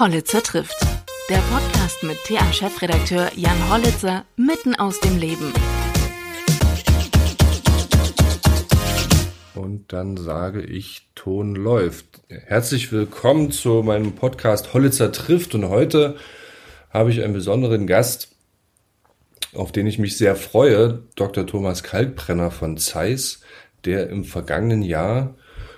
Hollitzer trifft. Der Podcast mit TA-Chefredakteur Jan Hollitzer mitten aus dem Leben. Und dann sage ich, Ton läuft. Herzlich willkommen zu meinem Podcast Hollitzer trifft. Und heute habe ich einen besonderen Gast, auf den ich mich sehr freue, Dr. Thomas Kalkbrenner von Zeiss, der im vergangenen Jahr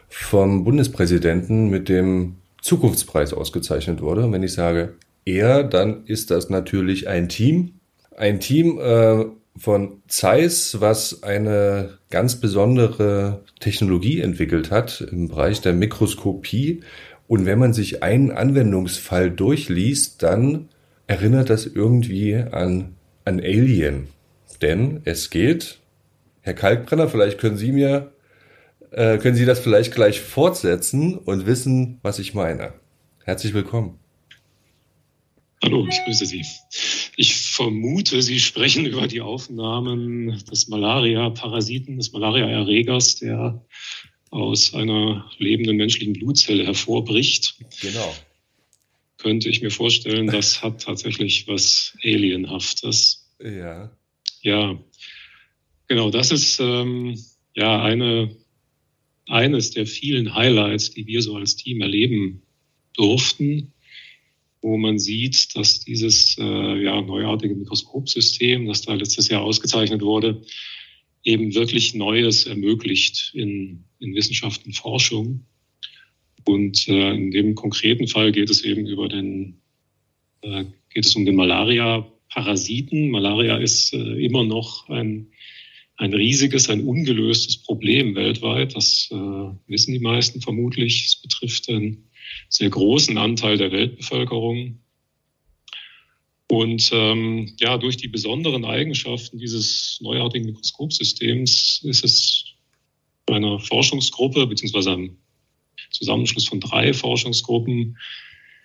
vom Bundespräsidenten mit dem Zukunftspreis ausgezeichnet wurde. Und wenn ich sage er, dann ist das natürlich ein Team. Ein Team äh, von Zeiss, was eine ganz besondere Technologie entwickelt hat im Bereich der Mikroskopie. Und wenn man sich einen Anwendungsfall durchliest, dann erinnert das irgendwie an, an Alien. Denn es geht, Herr Kalkbrenner, vielleicht können Sie mir äh, können Sie das vielleicht gleich fortsetzen und wissen, was ich meine. Herzlich willkommen. Hallo, ich grüße Sie. Ich vermute, Sie sprechen über die Aufnahmen des Malaria-Parasiten, des Malaria-Erregers, der aus einer lebenden menschlichen Blutzelle hervorbricht. Genau. Könnte ich mir vorstellen, das hat tatsächlich was Alienhaftes. Ja. Ja, genau, das ist ähm, ja eine eines der vielen Highlights, die wir so als Team erleben durften, wo man sieht, dass dieses äh, ja, neuartige Mikroskopsystem, das da letztes Jahr ausgezeichnet wurde, eben wirklich Neues ermöglicht in, in Wissenschaft und Forschung. Und äh, in dem konkreten Fall geht es eben über den, äh, geht es um den Malaria-Parasiten. Malaria ist äh, immer noch ein ein riesiges, ein ungelöstes Problem weltweit. Das äh, wissen die meisten vermutlich. Es betrifft einen sehr großen Anteil der Weltbevölkerung. Und ähm, ja, durch die besonderen Eigenschaften dieses neuartigen Mikroskopsystems ist es einer Forschungsgruppe beziehungsweise einem Zusammenschluss von drei Forschungsgruppen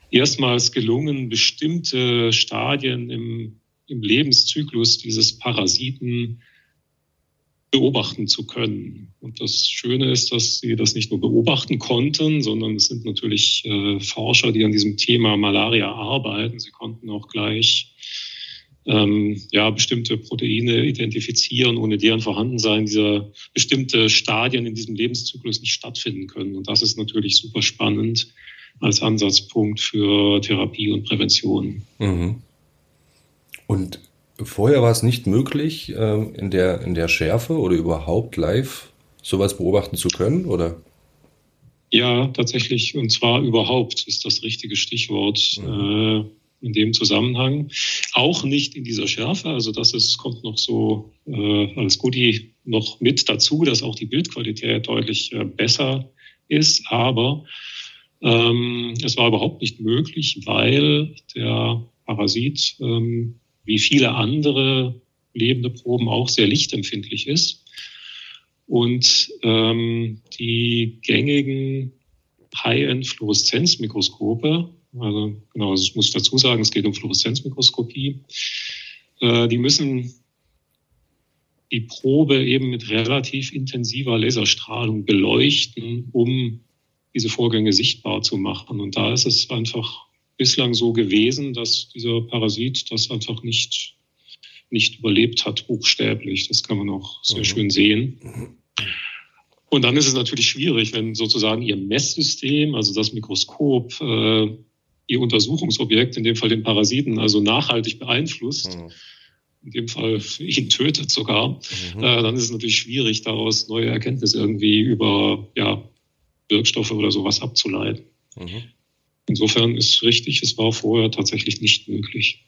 erstmals gelungen, bestimmte Stadien im, im Lebenszyklus dieses Parasiten beobachten zu können. Und das Schöne ist, dass sie das nicht nur beobachten konnten, sondern es sind natürlich äh, Forscher, die an diesem Thema Malaria arbeiten. Sie konnten auch gleich ähm, ja, bestimmte Proteine identifizieren, ohne deren Vorhandensein dieser bestimmte Stadien in diesem Lebenszyklus nicht stattfinden können. Und das ist natürlich super spannend als Ansatzpunkt für Therapie und Prävention. Mhm. Und Vorher war es nicht möglich, ähm, in, der, in der Schärfe oder überhaupt live sowas beobachten zu können, oder? Ja, tatsächlich. Und zwar überhaupt ist das richtige Stichwort mhm. äh, in dem Zusammenhang. Auch nicht in dieser Schärfe. Also das ist, kommt noch so äh, als Goodie noch mit dazu, dass auch die Bildqualität deutlich äh, besser ist. Aber ähm, es war überhaupt nicht möglich, weil der Parasit ähm, wie viele andere lebende Proben auch sehr lichtempfindlich ist. Und ähm, die gängigen High-End-Fluoreszenzmikroskope, also genau, das muss ich dazu sagen, es geht um Fluoreszenzmikroskopie, äh, die müssen die Probe eben mit relativ intensiver Laserstrahlung beleuchten, um diese Vorgänge sichtbar zu machen. Und da ist es einfach bislang so gewesen, dass dieser Parasit das einfach nicht, nicht überlebt hat, buchstäblich. Das kann man auch sehr mhm. schön sehen. Und dann ist es natürlich schwierig, wenn sozusagen Ihr Messsystem, also das Mikroskop, äh, Ihr Untersuchungsobjekt, in dem Fall den Parasiten, also nachhaltig beeinflusst, mhm. in dem Fall ihn tötet sogar, mhm. äh, dann ist es natürlich schwierig, daraus neue Erkenntnisse irgendwie über ja, Wirkstoffe oder sowas abzuleiten. Mhm. Insofern ist richtig, es war vorher tatsächlich nicht möglich.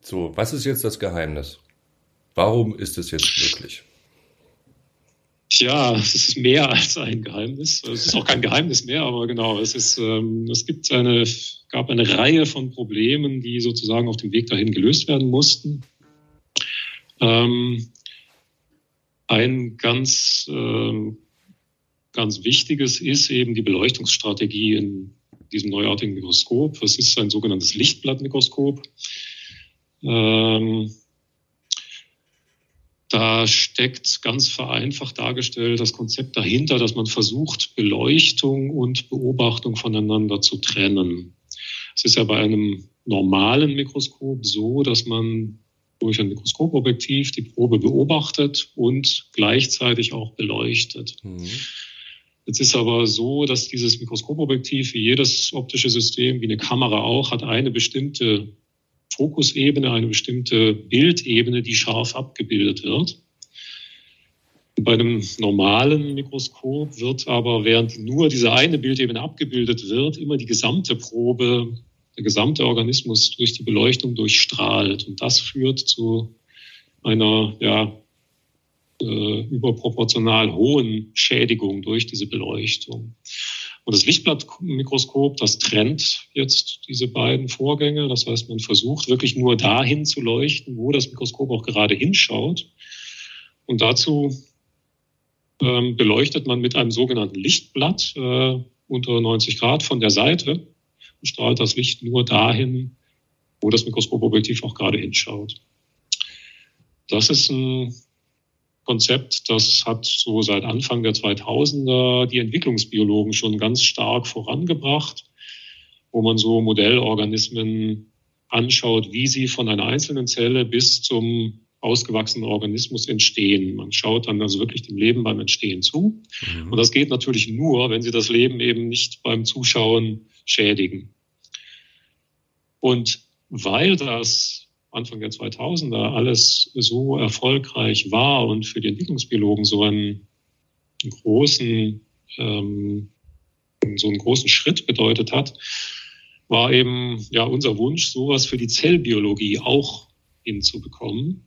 So, was ist jetzt das Geheimnis? Warum ist es jetzt möglich? Ja, es ist mehr als ein Geheimnis. Es ist auch kein Geheimnis mehr, aber genau, es ist, ähm, es gibt eine, gab eine Reihe von Problemen, die sozusagen auf dem Weg dahin gelöst werden mussten. Ähm, ein ganz, ähm, ganz wichtiges ist eben die Beleuchtungsstrategie in diesem neuartigen Mikroskop. Das ist ein sogenanntes Lichtblattmikroskop. Ähm, da steckt ganz vereinfacht dargestellt das Konzept dahinter, dass man versucht, Beleuchtung und Beobachtung voneinander zu trennen. Es ist ja bei einem normalen Mikroskop so, dass man durch ein Mikroskopobjektiv die Probe beobachtet und gleichzeitig auch beleuchtet. Mhm. Jetzt ist aber so, dass dieses Mikroskopobjektiv, wie jedes optische System, wie eine Kamera auch, hat eine bestimmte Fokusebene, eine bestimmte Bildebene, die scharf abgebildet wird. Bei einem normalen Mikroskop wird aber, während nur diese eine Bildebene abgebildet wird, immer die gesamte Probe, der gesamte Organismus durch die Beleuchtung durchstrahlt. Und das führt zu einer ja, äh, überproportional hohen Schädigung durch diese Beleuchtung. Und das Lichtblattmikroskop, das trennt jetzt diese beiden Vorgänge. Das heißt, man versucht wirklich nur dahin zu leuchten, wo das Mikroskop auch gerade hinschaut. Und dazu ähm, beleuchtet man mit einem sogenannten Lichtblatt äh, unter 90 Grad von der Seite und strahlt das Licht nur dahin, wo das Mikroskopobjektiv auch gerade hinschaut. Das ist ein Konzept, das hat so seit Anfang der 2000er die Entwicklungsbiologen schon ganz stark vorangebracht, wo man so Modellorganismen anschaut, wie sie von einer einzelnen Zelle bis zum ausgewachsenen Organismus entstehen. Man schaut dann also wirklich dem Leben beim Entstehen zu. Mhm. Und das geht natürlich nur, wenn Sie das Leben eben nicht beim Zuschauen schädigen. Und weil das Anfang der 2000er alles so erfolgreich war und für die Entwicklungsbiologen so einen großen, ähm, so einen großen Schritt bedeutet hat, war eben ja unser Wunsch, sowas für die Zellbiologie auch hinzubekommen.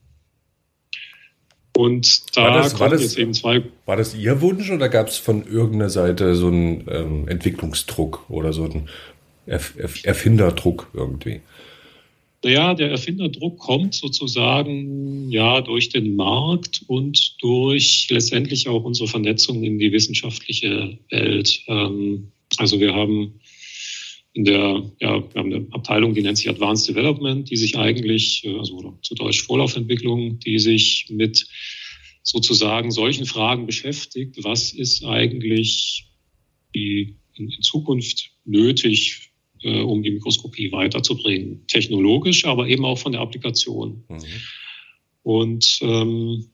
Und da war das, war das, jetzt eben zwei. War das Ihr Wunsch oder gab es von irgendeiner Seite so einen ähm, Entwicklungsdruck oder so einen Erf Erf Erfinderdruck irgendwie? Naja, der Erfinderdruck kommt sozusagen ja durch den Markt und durch letztendlich auch unsere Vernetzung in die wissenschaftliche Welt. Ähm, also wir haben in der, ja, wir haben eine Abteilung, die nennt sich Advanced Development, die sich eigentlich, äh, also zu Deutsch Vorlaufentwicklung, die sich mit sozusagen solchen Fragen beschäftigt. Was ist eigentlich die, in, in Zukunft nötig, äh, um die Mikroskopie weiterzubringen? Technologisch, aber eben auch von der Applikation. Mhm. Und ähm,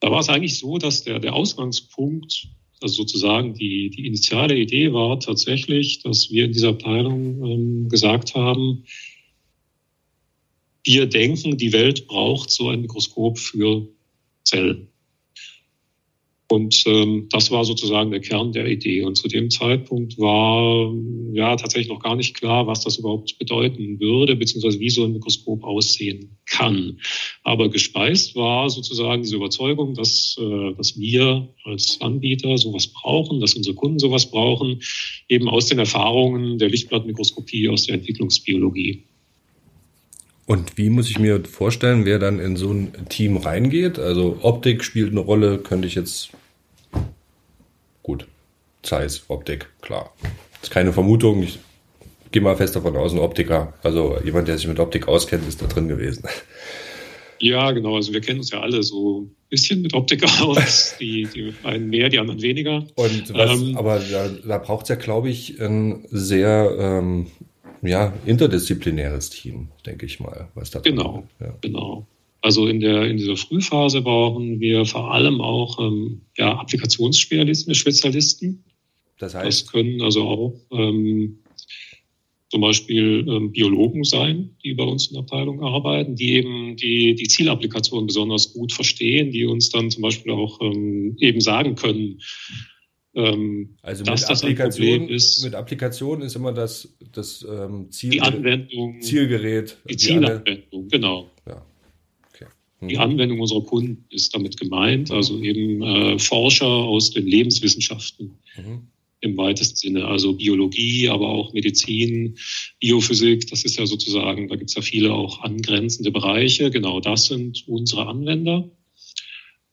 da war es eigentlich so, dass der, der Ausgangspunkt also sozusagen die, die initiale Idee war tatsächlich, dass wir in dieser Abteilung ähm, gesagt haben, wir denken, die Welt braucht so ein Mikroskop für Zellen. Und ähm, das war sozusagen der Kern der Idee. Und zu dem Zeitpunkt war ja tatsächlich noch gar nicht klar, was das überhaupt bedeuten würde, beziehungsweise wie so ein Mikroskop aussehen kann. Aber gespeist war sozusagen diese Überzeugung, dass, äh, dass wir als Anbieter sowas brauchen, dass unsere Kunden sowas brauchen, eben aus den Erfahrungen der Lichtblattmikroskopie, aus der Entwicklungsbiologie. Und wie muss ich mir vorstellen, wer dann in so ein Team reingeht? Also Optik spielt eine Rolle, könnte ich jetzt Gut. Zeiss, Optik, klar. Das ist keine Vermutung. Ich gehe mal fest davon aus, ein Optiker, also jemand, der sich mit Optik auskennt, ist da drin gewesen. Ja, genau. Also wir kennen uns ja alle so ein bisschen mit Optik aus. Die, die einen mehr, die anderen weniger. Und was, ähm, aber da, da braucht es ja, glaube ich, ein sehr ähm, ja, interdisziplinäres Team, denke ich mal. Was da genau, ja. genau. Also in, der, in dieser Frühphase brauchen wir vor allem auch ähm, ja, Applikationsspezialisten. Das heißt? Das können also auch ähm, zum Beispiel ähm, Biologen sein, die bei uns in der Abteilung arbeiten, die eben die, die Zielapplikation besonders gut verstehen, die uns dann zum Beispiel auch ähm, eben sagen können, ähm, also dass das Applikation, ein Problem ist. Mit Applikation ist immer das, das ähm, Ziel, die Anwendung, Zielgerät. Die, die Zielanwendung, genau. Die mhm. Anwendung unserer Kunden ist damit gemeint, also eben äh, Forscher aus den Lebenswissenschaften mhm. im weitesten Sinne, also Biologie, aber auch Medizin, Biophysik, das ist ja sozusagen, da gibt es ja viele auch angrenzende Bereiche. Genau das sind unsere Anwender.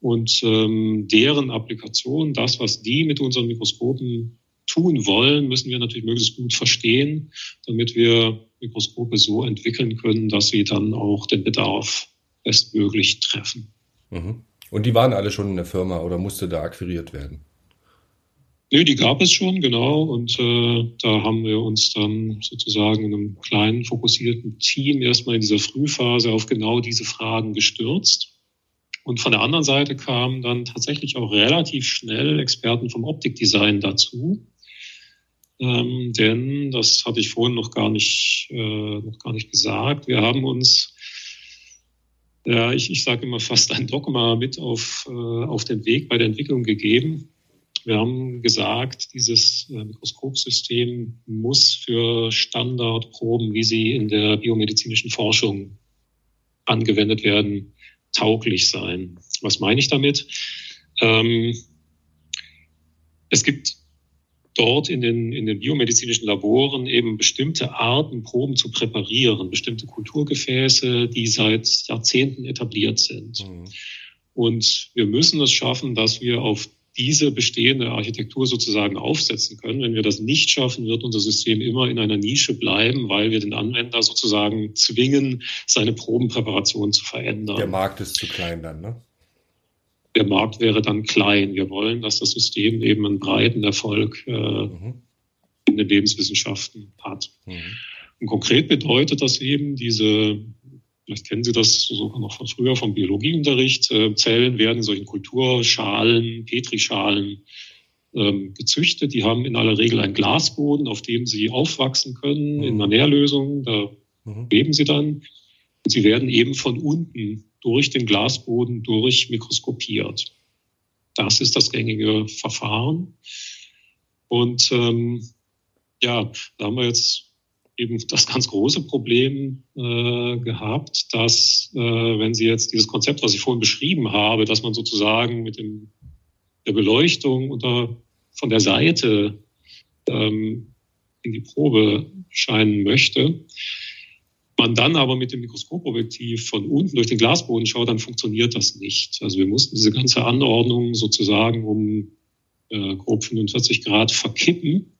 Und ähm, deren Applikation, das, was die mit unseren Mikroskopen tun wollen, müssen wir natürlich möglichst gut verstehen, damit wir Mikroskope so entwickeln können, dass sie dann auch den Bedarf bestmöglich treffen. Mhm. Und die waren alle schon in der Firma oder musste da akquiriert werden? Nee, die gab es schon, genau. Und äh, da haben wir uns dann sozusagen in einem kleinen, fokussierten Team erstmal in dieser Frühphase auf genau diese Fragen gestürzt. Und von der anderen Seite kamen dann tatsächlich auch relativ schnell Experten vom Optikdesign dazu. Ähm, denn, das hatte ich vorhin noch gar nicht, äh, noch gar nicht gesagt, wir haben uns, ja, ich, ich sage immer fast ein Dogma mit auf, äh, auf den Weg bei der Entwicklung gegeben wir haben gesagt, dieses äh, Mikroskopsystem muss für Standardproben, wie sie in der biomedizinischen Forschung angewendet werden, tauglich sein. Was meine ich damit? Ähm, es gibt dort in den, in den biomedizinischen Laboren eben bestimmte Arten, Proben zu präparieren, bestimmte Kulturgefäße, die seit Jahrzehnten etabliert sind. Mhm. Und wir müssen es schaffen, dass wir auf diese bestehende Architektur sozusagen aufsetzen können. Wenn wir das nicht schaffen, wird unser System immer in einer Nische bleiben, weil wir den Anwender sozusagen zwingen, seine Probenpräparation zu verändern. Der Markt ist zu klein dann, ne? Der Markt wäre dann klein. Wir wollen, dass das System eben einen breiten Erfolg äh, mhm. in den Lebenswissenschaften hat. Mhm. Und konkret bedeutet das eben, diese vielleicht kennen Sie das sogar noch von früher vom Biologieunterricht, äh, Zellen werden in solchen Kulturschalen, Petrischalen ähm, gezüchtet. Die haben in aller Regel einen Glasboden, auf dem sie aufwachsen können mhm. in einer Nährlösung. Da mhm. leben sie dann. Und sie werden eben von unten durch den Glasboden durch mikroskopiert. Das ist das gängige Verfahren. Und ähm, ja, da haben wir jetzt eben das ganz große Problem äh, gehabt, dass äh, wenn Sie jetzt dieses Konzept, was ich vorhin beschrieben habe, dass man sozusagen mit dem, der Beleuchtung unter, von der Seite ähm, in die Probe scheinen möchte, man dann aber mit dem Mikroskopobjektiv von unten durch den Glasboden schaut, dann funktioniert das nicht. Also wir mussten diese ganze Anordnung sozusagen um äh, grob 45 Grad verkippen.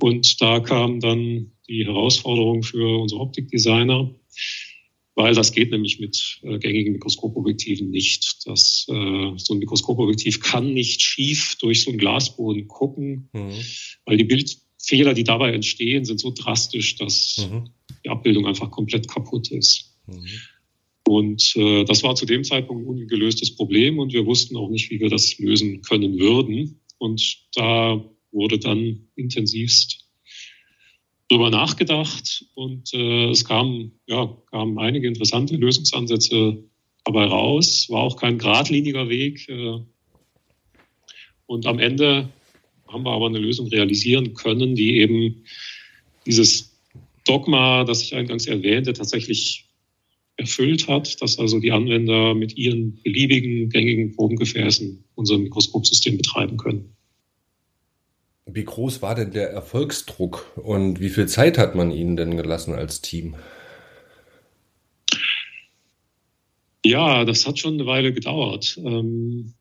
Und da kam dann die Herausforderung für unsere Optikdesigner, weil das geht nämlich mit äh, gängigen Mikroskopobjektiven nicht. Das, äh, so ein Mikroskopobjektiv kann nicht schief durch so einen Glasboden gucken, mhm. weil die Bildfehler, die dabei entstehen, sind so drastisch, dass mhm. die Abbildung einfach komplett kaputt ist. Mhm. Und äh, das war zu dem Zeitpunkt ein ungelöstes Problem und wir wussten auch nicht, wie wir das lösen können würden. Und da wurde dann intensivst darüber nachgedacht und äh, es kamen, ja, kamen einige interessante Lösungsansätze dabei raus. War auch kein geradliniger Weg. Äh, und am Ende haben wir aber eine Lösung realisieren können, die eben dieses Dogma, das ich eingangs erwähnte, tatsächlich erfüllt hat, dass also die Anwender mit ihren beliebigen gängigen Probengefäßen unser Mikroskopsystem betreiben können. Wie groß war denn der Erfolgsdruck und wie viel Zeit hat man Ihnen denn gelassen als Team? Ja, das hat schon eine Weile gedauert. Ähm,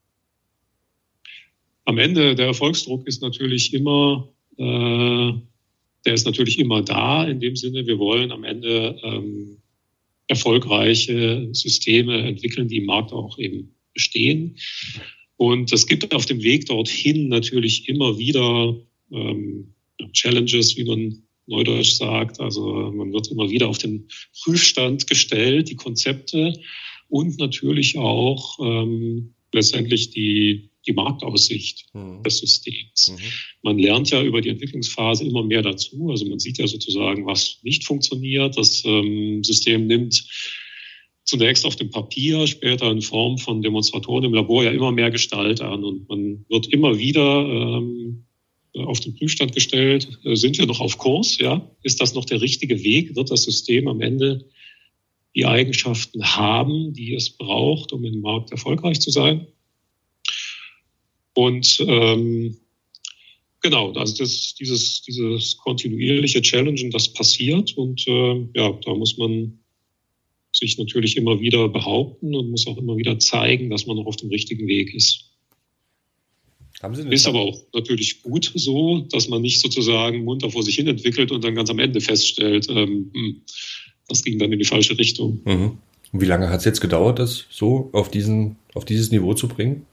am Ende der Erfolgsdruck ist natürlich immer, äh, der ist natürlich immer da. In dem Sinne, wir wollen am Ende ähm, erfolgreiche Systeme entwickeln, die im Markt auch eben bestehen. Und es gibt auf dem Weg dorthin natürlich immer wieder ähm, Challenges, wie man neudeutsch sagt. Also man wird immer wieder auf den Prüfstand gestellt, die Konzepte und natürlich auch ähm, letztendlich die, die Marktaussicht mhm. des Systems. Mhm. Man lernt ja über die Entwicklungsphase immer mehr dazu. Also man sieht ja sozusagen, was nicht funktioniert. Das ähm, System nimmt zunächst auf dem Papier, später in Form von Demonstratoren im Labor ja immer mehr Gestalt an und man wird immer wieder ähm, auf den Prüfstand gestellt. Äh, sind wir noch auf Kurs? Ja, ist das noch der richtige Weg? Wird das System am Ende die Eigenschaften haben, die es braucht, um im Markt erfolgreich zu sein? Und ähm, genau, also das, dieses, dieses kontinuierliche Challengen, das passiert und äh, ja, da muss man sich natürlich immer wieder behaupten und muss auch immer wieder zeigen, dass man noch auf dem richtigen Weg ist. ist aber auch natürlich gut so, dass man nicht sozusagen munter vor sich hin entwickelt und dann ganz am Ende feststellt, ähm, hm, das ging dann in die falsche Richtung. Mhm. Und wie lange hat es jetzt gedauert, das so auf, diesen, auf dieses Niveau zu bringen?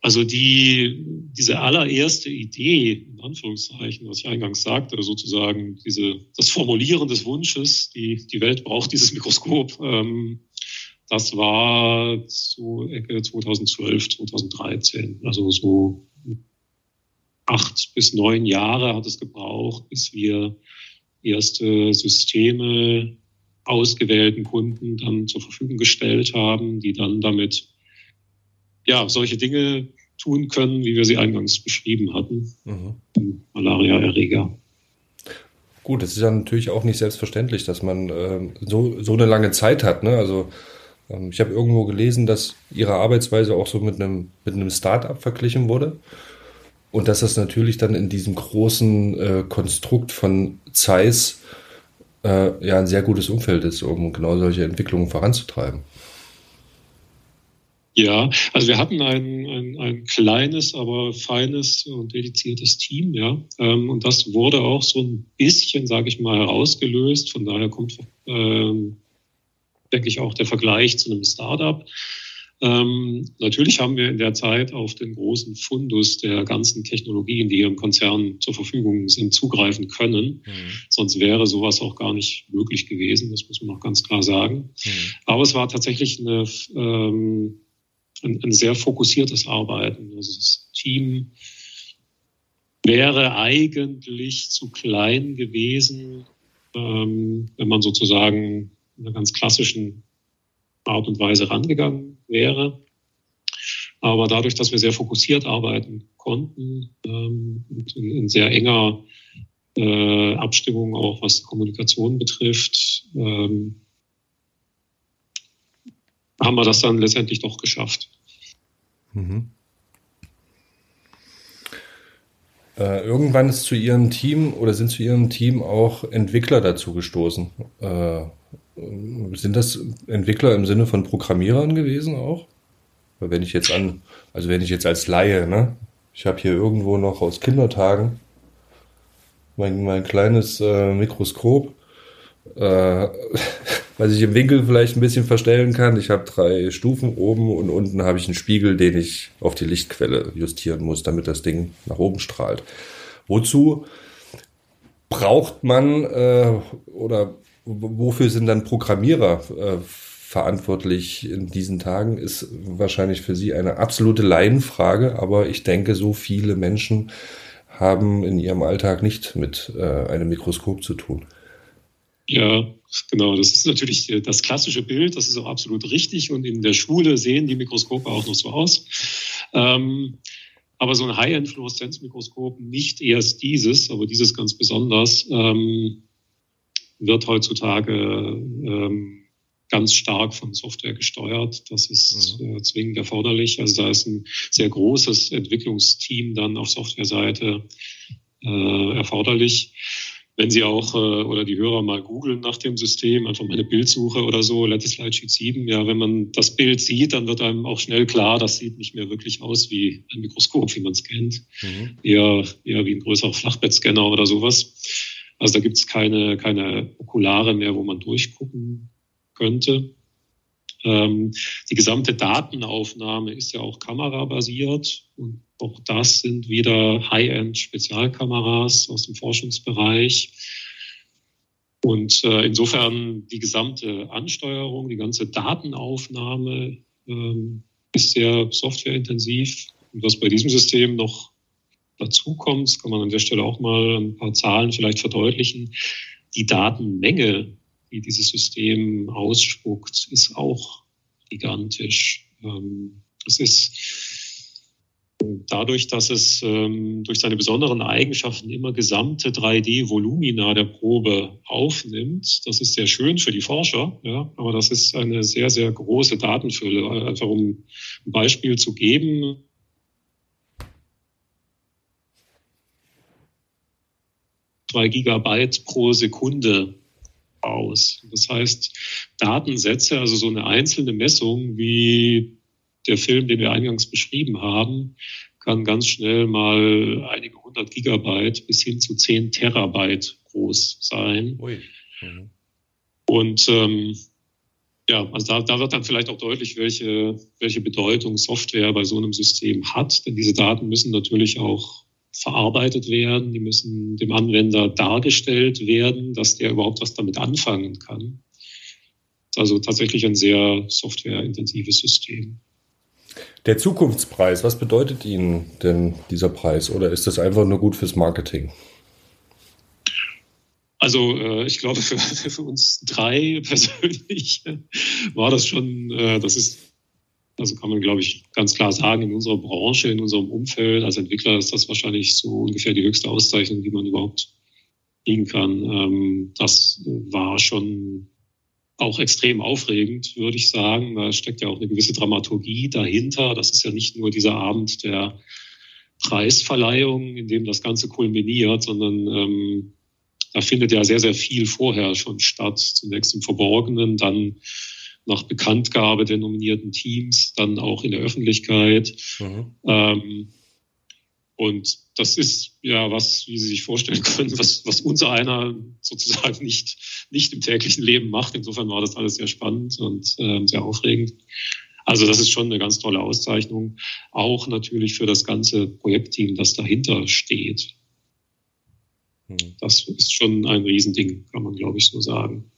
Also die, diese allererste Idee, in Anführungszeichen, was ich eingangs sagte, sozusagen diese, das Formulieren des Wunsches, die, die Welt braucht dieses Mikroskop, ähm, das war so Ecke 2012, 2013. Also so acht bis neun Jahre hat es gebraucht, bis wir erste Systeme ausgewählten Kunden dann zur Verfügung gestellt haben, die dann damit ja, solche Dinge tun können, wie wir sie eingangs beschrieben hatten. Mhm. Malaria-Erreger. Gut, es ist ja natürlich auch nicht selbstverständlich, dass man äh, so, so eine lange Zeit hat. Ne? Also ähm, ich habe irgendwo gelesen, dass ihre Arbeitsweise auch so mit einem, mit einem Start-up verglichen wurde. Und dass das natürlich dann in diesem großen äh, Konstrukt von Zeiss äh, ja ein sehr gutes Umfeld ist, um genau solche Entwicklungen voranzutreiben. Ja, also wir hatten ein, ein, ein kleines, aber feines und dediziertes Team, ja. Ähm, und das wurde auch so ein bisschen, sage ich mal, herausgelöst. Von daher kommt, ähm, denke ich, auch der Vergleich zu einem Startup. Ähm, natürlich haben wir in der Zeit auf den großen Fundus der ganzen Technologien, die im Konzern zur Verfügung sind, zugreifen können. Mhm. Sonst wäre sowas auch gar nicht möglich gewesen. Das muss man auch ganz klar sagen. Mhm. Aber es war tatsächlich eine, ähm, ein, ein sehr fokussiertes Arbeiten. Also das Team wäre eigentlich zu klein gewesen, ähm, wenn man sozusagen in einer ganz klassischen Art und Weise rangegangen wäre. Aber dadurch, dass wir sehr fokussiert arbeiten konnten, ähm, in, sehr enger äh, Abstimmung auch was Kommunikation betrifft, ähm, haben wir das dann letztendlich doch geschafft. Mhm. Äh, irgendwann ist zu Ihrem Team oder sind zu Ihrem Team auch Entwickler dazu gestoßen. Äh, sind das Entwickler im Sinne von Programmierern gewesen auch? Weil wenn ich jetzt an, also wenn ich jetzt als Laie, ne, ich habe hier irgendwo noch aus Kindertagen mein, mein kleines äh, Mikroskop, äh, was ich im Winkel vielleicht ein bisschen verstellen kann. Ich habe drei Stufen oben und unten habe ich einen Spiegel, den ich auf die Lichtquelle justieren muss, damit das Ding nach oben strahlt. Wozu braucht man äh, oder wofür sind dann Programmierer äh, verantwortlich in diesen Tagen, ist wahrscheinlich für Sie eine absolute Laienfrage, aber ich denke, so viele Menschen haben in ihrem Alltag nicht mit äh, einem Mikroskop zu tun. Ja, genau. Das ist natürlich das klassische Bild. Das ist auch absolut richtig. Und in der Schule sehen die Mikroskope auch noch so aus. Ähm, aber so ein High-End-Fluoreszenzmikroskop, nicht erst dieses, aber dieses ganz besonders, ähm, wird heutzutage ähm, ganz stark von Software gesteuert. Das ist mhm. äh, zwingend erforderlich. Also da ist ein sehr großes Entwicklungsteam dann auf Softwareseite äh, erforderlich wenn Sie auch äh, oder die Hörer mal googeln nach dem System, einfach mal eine Bildsuche oder so, Lattice Lightsheet 7, ja, wenn man das Bild sieht, dann wird einem auch schnell klar, das sieht nicht mehr wirklich aus wie ein Mikroskop, wie man es kennt. Mhm. Eher, eher wie ein größerer Flachbettscanner oder sowas. Also da gibt es keine, keine Okulare mehr, wo man durchgucken könnte. Ähm, die gesamte Datenaufnahme ist ja auch kamerabasiert und auch das sind wieder High-End-Spezialkameras aus dem Forschungsbereich. Und äh, insofern die gesamte Ansteuerung, die ganze Datenaufnahme ähm, ist sehr softwareintensiv. Und was bei diesem System noch dazu kommt, kann man an der Stelle auch mal ein paar Zahlen vielleicht verdeutlichen. Die Datenmenge, die dieses System ausspuckt, ist auch gigantisch. Ähm, es ist dadurch, dass es ähm, durch seine besonderen Eigenschaften immer gesamte 3D-Volumina der Probe aufnimmt. Das ist sehr schön für die Forscher, ja, aber das ist eine sehr, sehr große Datenfülle. Einfach um ein Beispiel zu geben. Zwei Gigabyte pro Sekunde aus. Das heißt, Datensätze, also so eine einzelne Messung wie der Film, den wir eingangs beschrieben haben, kann ganz schnell mal einige hundert Gigabyte bis hin zu zehn Terabyte groß sein. Mhm. Und ähm, ja, also da, da wird dann vielleicht auch deutlich, welche, welche Bedeutung Software bei so einem System hat. Denn diese Daten müssen natürlich auch verarbeitet werden, die müssen dem Anwender dargestellt werden, dass der überhaupt was damit anfangen kann. Also tatsächlich ein sehr softwareintensives System. Der Zukunftspreis, was bedeutet Ihnen denn dieser Preis oder ist das einfach nur gut fürs Marketing? Also äh, ich glaube, für, für uns drei persönlich war das schon, äh, das ist, also kann man, glaube ich, ganz klar sagen, in unserer Branche, in unserem Umfeld als Entwickler ist das wahrscheinlich so ungefähr die höchste Auszeichnung, die man überhaupt kriegen kann. Ähm, das war schon auch extrem aufregend, würde ich sagen. Da steckt ja auch eine gewisse Dramaturgie dahinter. Das ist ja nicht nur dieser Abend der Preisverleihung, in dem das Ganze kulminiert, sondern ähm, da findet ja sehr, sehr viel vorher schon statt. Zunächst im Verborgenen, dann nach Bekanntgabe der nominierten Teams, dann auch in der Öffentlichkeit. Mhm. Ähm, und das ist ja was, wie Sie sich vorstellen können, was, was unser einer sozusagen nicht, nicht im täglichen Leben macht. Insofern war das alles sehr spannend und äh, sehr aufregend. Also das ist schon eine ganz tolle Auszeichnung. Auch natürlich für das ganze Projektteam, das dahinter steht. Hm. Das ist schon ein Riesending, kann man, glaube ich, so sagen.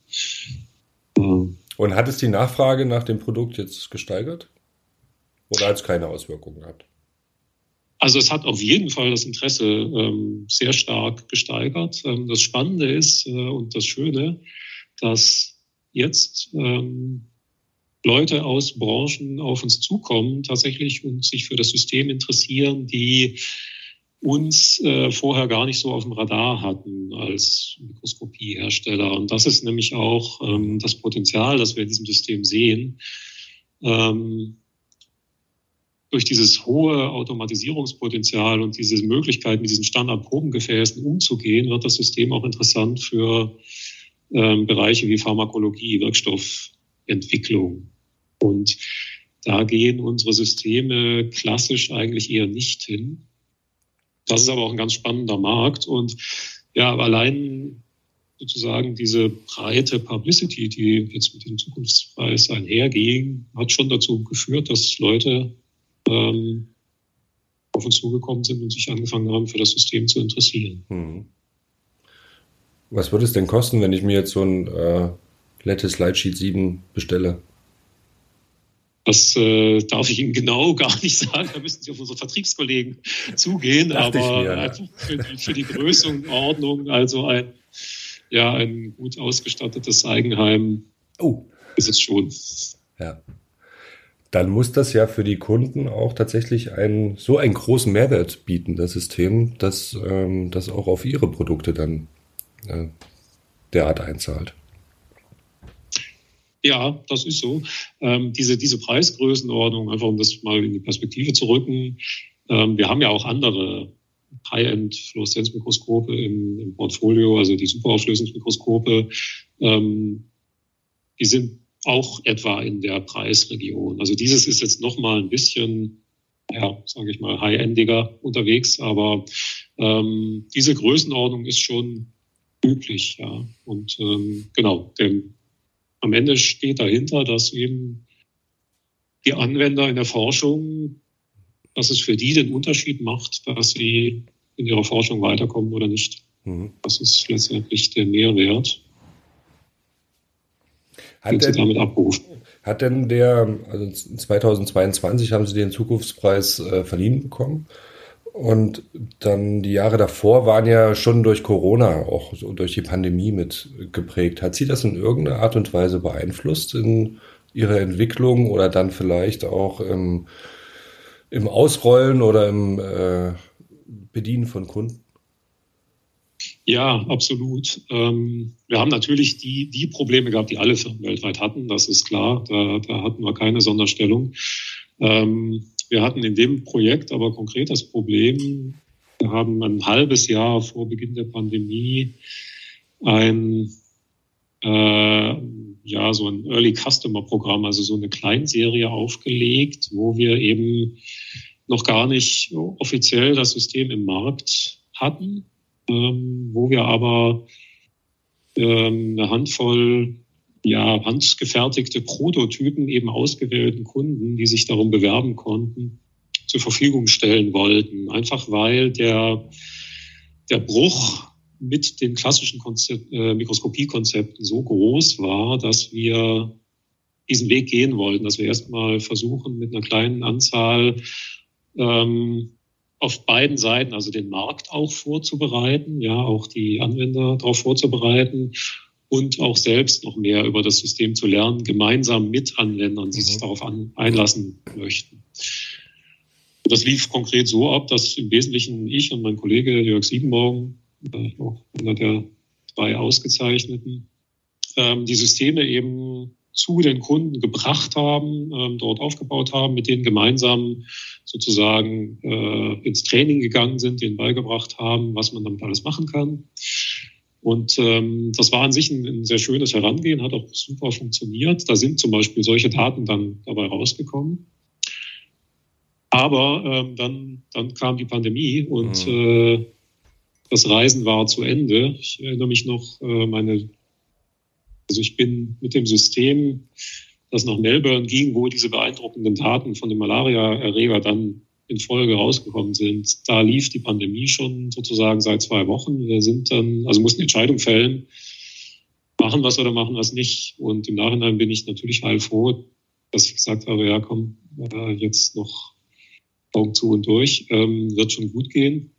Und hat es die Nachfrage nach dem Produkt jetzt gesteigert? Oder hat es keine Auswirkungen gehabt? Also es hat auf jeden Fall das Interesse ähm, sehr stark gesteigert. Ähm, das Spannende ist äh, und das Schöne, dass jetzt ähm, Leute aus Branchen auf uns zukommen tatsächlich und sich für das System interessieren, die uns äh, vorher gar nicht so auf dem Radar hatten als Mikroskopiehersteller. Und das ist nämlich auch ähm, das Potenzial, das wir in diesem System sehen. Ähm, durch dieses hohe Automatisierungspotenzial und diese Möglichkeit, mit diesen Standardprobengefäßen umzugehen, wird das System auch interessant für ähm, Bereiche wie Pharmakologie, Wirkstoffentwicklung. Und da gehen unsere Systeme klassisch eigentlich eher nicht hin. Das ist aber auch ein ganz spannender Markt. Und ja, allein sozusagen diese breite Publicity, die jetzt mit dem Zukunftspreis einherging, hat schon dazu geführt, dass Leute ähm, auf uns zugekommen sind und sich angefangen haben, für das System zu interessieren. Hm. Was würde es denn kosten, wenn ich mir jetzt so ein äh, Lattice Lightsheet 7 bestelle? Das äh, darf ich Ihnen genau gar nicht sagen. Da müssen Sie auf unsere Vertriebskollegen zugehen. Dachte aber für, die, für die Größenordnung, also ein, ja, ein gut ausgestattetes Eigenheim oh. ist es schon. Ja. Dann muss das ja für die Kunden auch tatsächlich einen, so einen großen Mehrwert bieten, das System, dass ähm, das auch auf ihre Produkte dann äh, derart einzahlt. Ja, das ist so. Ähm, diese, diese Preisgrößenordnung, einfach um das mal in die Perspektive zu rücken. Ähm, wir haben ja auch andere High-End-Fluoreszenzmikroskope im, im, Portfolio, also die Superauflösungsmikroskope. Ähm, die sind auch etwa in der Preisregion. Also dieses ist jetzt noch mal ein bisschen, ja, sage ich mal, high-endiger unterwegs, aber ähm, diese Größenordnung ist schon üblich, ja. Und ähm, genau, dem am Ende steht dahinter, dass eben die Anwender in der Forschung, dass es für die den Unterschied macht, dass sie in ihrer Forschung weiterkommen oder nicht. Mhm. Das ist letztendlich der Mehrwert. Hat denn, damit. Hat denn der, also 2022 haben Sie den Zukunftspreis äh, verliehen bekommen? Und dann die Jahre davor waren ja schon durch Corona, auch durch die Pandemie mit geprägt. Hat sie das in irgendeiner Art und Weise beeinflusst in ihrer Entwicklung oder dann vielleicht auch im, im Ausrollen oder im äh, Bedienen von Kunden? Ja, absolut. Ähm, wir haben natürlich die, die Probleme gehabt, die alle Firmen weltweit hatten. Das ist klar. Da, da hatten wir keine Sonderstellung. Ähm, wir hatten in dem Projekt aber konkret das Problem, wir haben ein halbes Jahr vor Beginn der Pandemie ein, äh, ja, so ein Early Customer Programm, also so eine Kleinserie aufgelegt, wo wir eben noch gar nicht offiziell das System im Markt hatten, ähm, wo wir aber ähm, eine Handvoll ja, handgefertigte Prototypen eben ausgewählten Kunden, die sich darum bewerben konnten, zur Verfügung stellen wollten. Einfach weil der, der Bruch mit den klassischen Konzept, äh, Mikroskopiekonzepten so groß war, dass wir diesen Weg gehen wollten, dass wir erstmal versuchen, mit einer kleinen Anzahl ähm, auf beiden Seiten, also den Markt auch vorzubereiten, ja, auch die Anwender darauf vorzubereiten und auch selbst noch mehr über das System zu lernen, gemeinsam mit Anwendern, die mhm. sich darauf an, einlassen möchten. Das lief konkret so ab, dass im Wesentlichen ich und mein Kollege Jörg Siebenmorgen, äh, auch einer der drei Ausgezeichneten, ähm, die Systeme eben zu den Kunden gebracht haben, ähm, dort aufgebaut haben, mit denen gemeinsam sozusagen äh, ins Training gegangen sind, denen beigebracht haben, was man damit alles machen kann. Und ähm, das war an sich ein, ein sehr schönes Herangehen, hat auch super funktioniert. Da sind zum Beispiel solche Daten dann dabei rausgekommen. Aber ähm, dann, dann kam die Pandemie und mhm. äh, das Reisen war zu Ende. Ich erinnere mich noch, äh, meine also ich bin mit dem System, das nach Melbourne ging, wo diese beeindruckenden Daten von dem Malaria-Erreger dann in Folge rausgekommen sind. Da lief die Pandemie schon sozusagen seit zwei Wochen. Wir sind dann, also mussten Entscheidungen fällen, machen was oder machen was nicht. Und im Nachhinein bin ich natürlich heilfroh, dass ich gesagt habe, ja komm, äh, jetzt noch Augen zu und durch, ähm, wird schon gut gehen.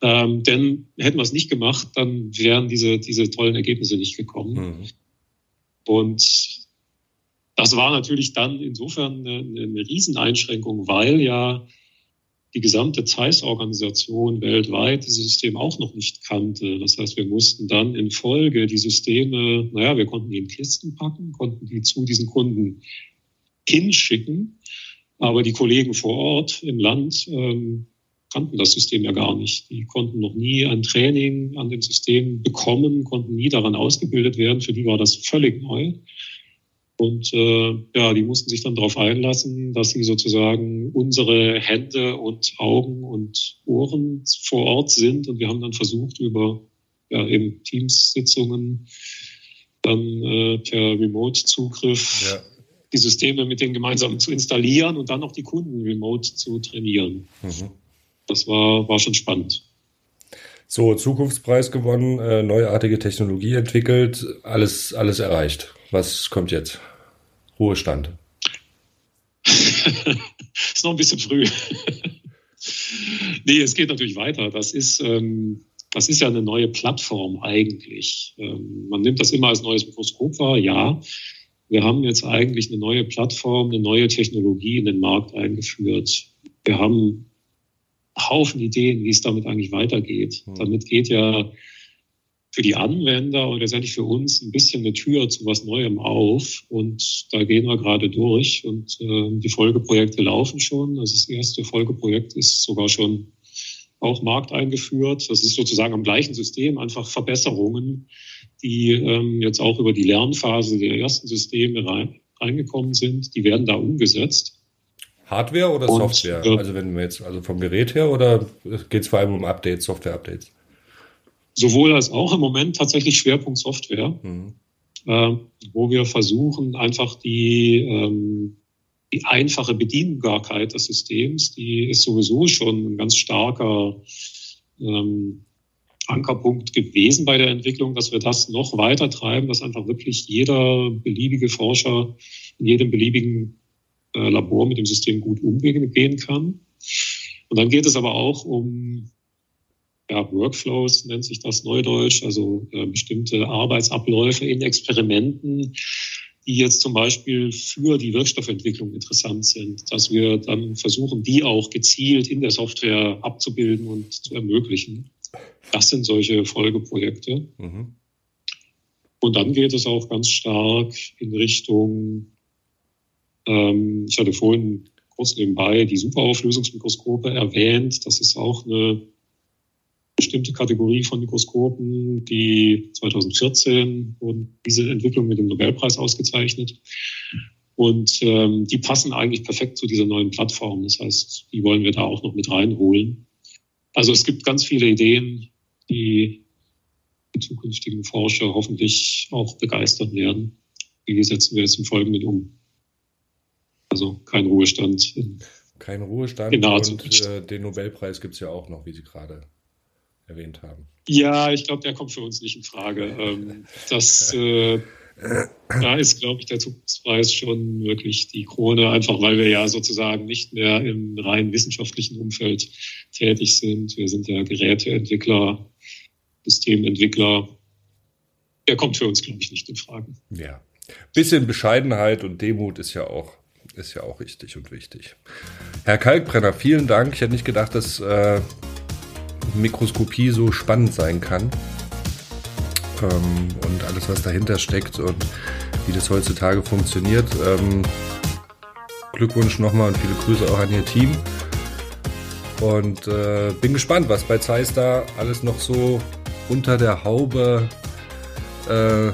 Ähm, denn hätten wir es nicht gemacht, dann wären diese, diese tollen Ergebnisse nicht gekommen. Mhm. Und das war natürlich dann insofern eine, eine Rieseneinschränkung, weil ja die gesamte Zeiss-Organisation weltweit dieses System auch noch nicht kannte. Das heißt, wir mussten dann in Folge die Systeme, naja, wir konnten die in Kisten packen, konnten die zu diesen Kunden hinschicken, aber die Kollegen vor Ort im Land ähm, kannten das System ja gar nicht. Die konnten noch nie ein Training an dem System bekommen, konnten nie daran ausgebildet werden. Für die war das völlig neu. Und äh, ja, die mussten sich dann darauf einlassen, dass sie sozusagen unsere Hände und Augen und Ohren vor Ort sind. Und wir haben dann versucht, über ja, eben Teams-Sitzungen dann äh, per Remote-Zugriff ja. die Systeme mit denen gemeinsam zu installieren und dann auch die Kunden remote zu trainieren. Mhm das war, war schon spannend. So, Zukunftspreis gewonnen, äh, neuartige Technologie entwickelt, alles, alles erreicht. Was kommt jetzt? Ruhestand. ist noch ein bisschen früh. nee, es geht natürlich weiter. Das ist, ähm, das ist ja eine neue Plattform eigentlich. Ähm, man nimmt das immer als neues Mikroskop wahr, ja. Wir haben jetzt eigentlich eine neue Plattform, eine neue Technologie in den Markt eingeführt. Wir haben Haufen Ideen, wie es damit eigentlich weitergeht. Mhm. Damit geht ja für die Anwender und letztendlich für uns ein bisschen eine Tür zu was Neuem auf. Und da gehen wir gerade durch. Und äh, die Folgeprojekte laufen schon. Also das erste Folgeprojekt ist sogar schon auch Markt eingeführt. Das ist sozusagen am gleichen System, einfach Verbesserungen, die ähm, jetzt auch über die Lernphase der ersten Systeme rein, reingekommen sind. Die werden da umgesetzt. Hardware oder und, Software? Äh, also wenn wir jetzt, also vom Gerät her oder geht es vor allem um Updates, Software-Updates? Sowohl als auch im Moment tatsächlich Schwerpunkt Software, mhm. äh, wo wir versuchen, einfach die, ähm, die einfache Bedienbarkeit des Systems, die ist sowieso schon ein ganz starker ähm, Ankerpunkt gewesen bei der Entwicklung, dass wir das noch weiter treiben, dass einfach wirklich jeder beliebige Forscher in jedem beliebigen äh, Labor mit dem System gut umgehen kann. Und dann geht es aber auch um ja, Workflows, nennt sich das Neudeutsch, also äh, bestimmte Arbeitsabläufe in Experimenten, die jetzt zum Beispiel für die Wirkstoffentwicklung interessant sind, dass wir dann versuchen, die auch gezielt in der Software abzubilden und zu ermöglichen. Das sind solche Folgeprojekte. Mhm. Und dann geht es auch ganz stark in Richtung ähm, ich hatte vorhin kurz nebenbei die Superauflösungsmikroskope erwähnt. Das ist auch eine bestimmte Kategorie von Mikroskopen, die 2014 wurden diese Entwicklung mit dem Nobelpreis ausgezeichnet. Und ähm, die passen eigentlich perfekt zu dieser neuen Plattform. Das heißt, die wollen wir da auch noch mit reinholen. Also es gibt ganz viele Ideen, die die zukünftigen Forscher hoffentlich auch begeistern werden. Wie setzen wir das im Folgenden um? Also kein Ruhestand. Kein Ruhestand und äh, den Nobelpreis gibt es ja auch noch, wie Sie gerade erwähnt haben. Ja, ich glaube, der kommt für uns nicht in Frage. Ähm, das, äh, da ist, glaube ich, der Zukunftspreis schon wirklich die Krone, einfach weil wir ja sozusagen nicht mehr im rein wissenschaftlichen Umfeld tätig sind. Wir sind ja Geräteentwickler, Systementwickler. Der kommt für uns, glaube ich, nicht in Frage. Ja. Bisschen Bescheidenheit und Demut ist ja auch ist ja auch richtig und wichtig. Herr Kalkbrenner, vielen Dank. Ich hätte nicht gedacht, dass äh, Mikroskopie so spannend sein kann. Ähm, und alles, was dahinter steckt und wie das heutzutage funktioniert. Ähm, Glückwunsch nochmal und viele Grüße auch an Ihr Team. Und äh, bin gespannt, was bei Zeiss da alles noch so unter der Haube äh,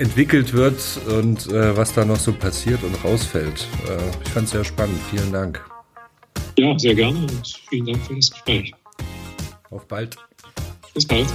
entwickelt wird und äh, was da noch so passiert und rausfällt. Äh, ich fand es sehr spannend. Vielen Dank. Ja, sehr gerne und vielen Dank für das Gespräch. Auf bald. Bis bald.